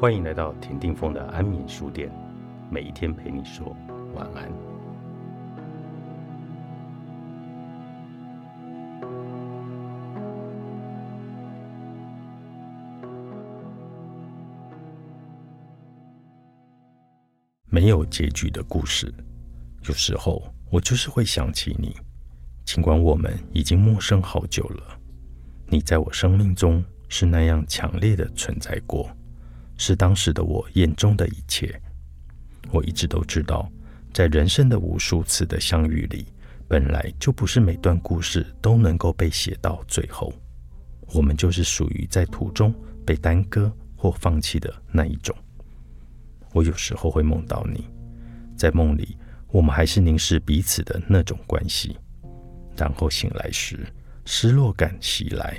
欢迎来到田定峰的安眠书店，每一天陪你说晚安。没有结局的故事，有时候我就是会想起你，尽管我们已经陌生好久了，你在我生命中是那样强烈的存在过。是当时的我眼中的一切。我一直都知道，在人生的无数次的相遇里，本来就不是每段故事都能够被写到最后。我们就是属于在途中被耽搁或放弃的那一种。我有时候会梦到你，在梦里，我们还是凝视彼此的那种关系。然后醒来时，失落感袭来。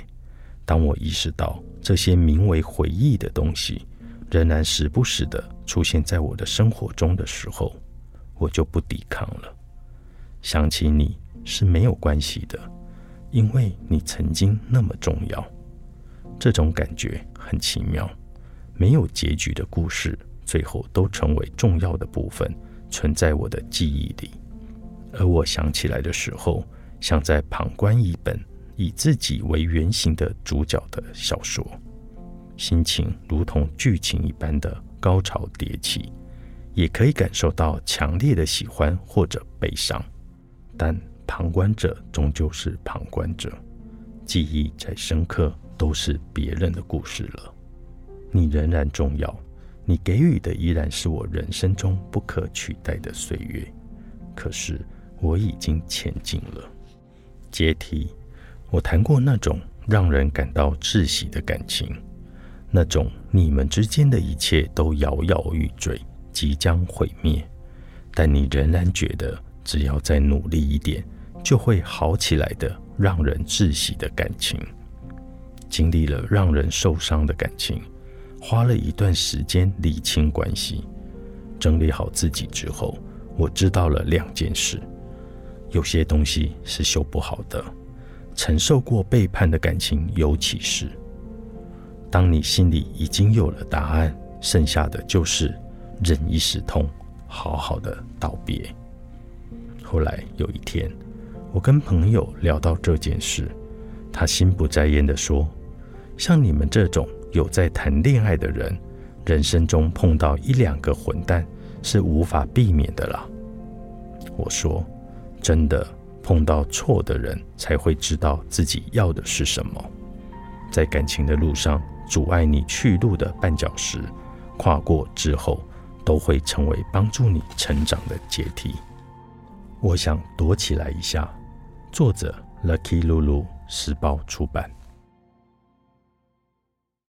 当我意识到这些名为回忆的东西，仍然时不时的出现在我的生活中的时候，我就不抵抗了。想起你是没有关系的，因为你曾经那么重要。这种感觉很奇妙。没有结局的故事，最后都成为重要的部分，存在我的记忆里。而我想起来的时候，像在旁观一本以自己为原型的主角的小说。心情如同剧情一般的高潮迭起，也可以感受到强烈的喜欢或者悲伤。但旁观者终究是旁观者，记忆再深刻都是别人的故事了。你仍然重要，你给予的依然是我人生中不可取代的岁月。可是我已经前进了。阶梯，我谈过那种让人感到窒息的感情。那种你们之间的一切都摇摇欲坠，即将毁灭，但你仍然觉得只要再努力一点，就会好起来的，让人窒息的感情。经历了让人受伤的感情，花了一段时间理清关系，整理好自己之后，我知道了两件事：有些东西是修不好的，承受过背叛的感情尤其是。当你心里已经有了答案，剩下的就是忍一时痛，好好的道别。后来有一天，我跟朋友聊到这件事，他心不在焉的说：“像你们这种有在谈恋爱的人，人生中碰到一两个混蛋是无法避免的啦。”我说：“真的，碰到错的人才会知道自己要的是什么，在感情的路上。”阻碍你去路的绊脚石，跨过之后，都会成为帮助你成长的阶梯。我想躲起来一下。作者：Lucky Lulu，时报出版。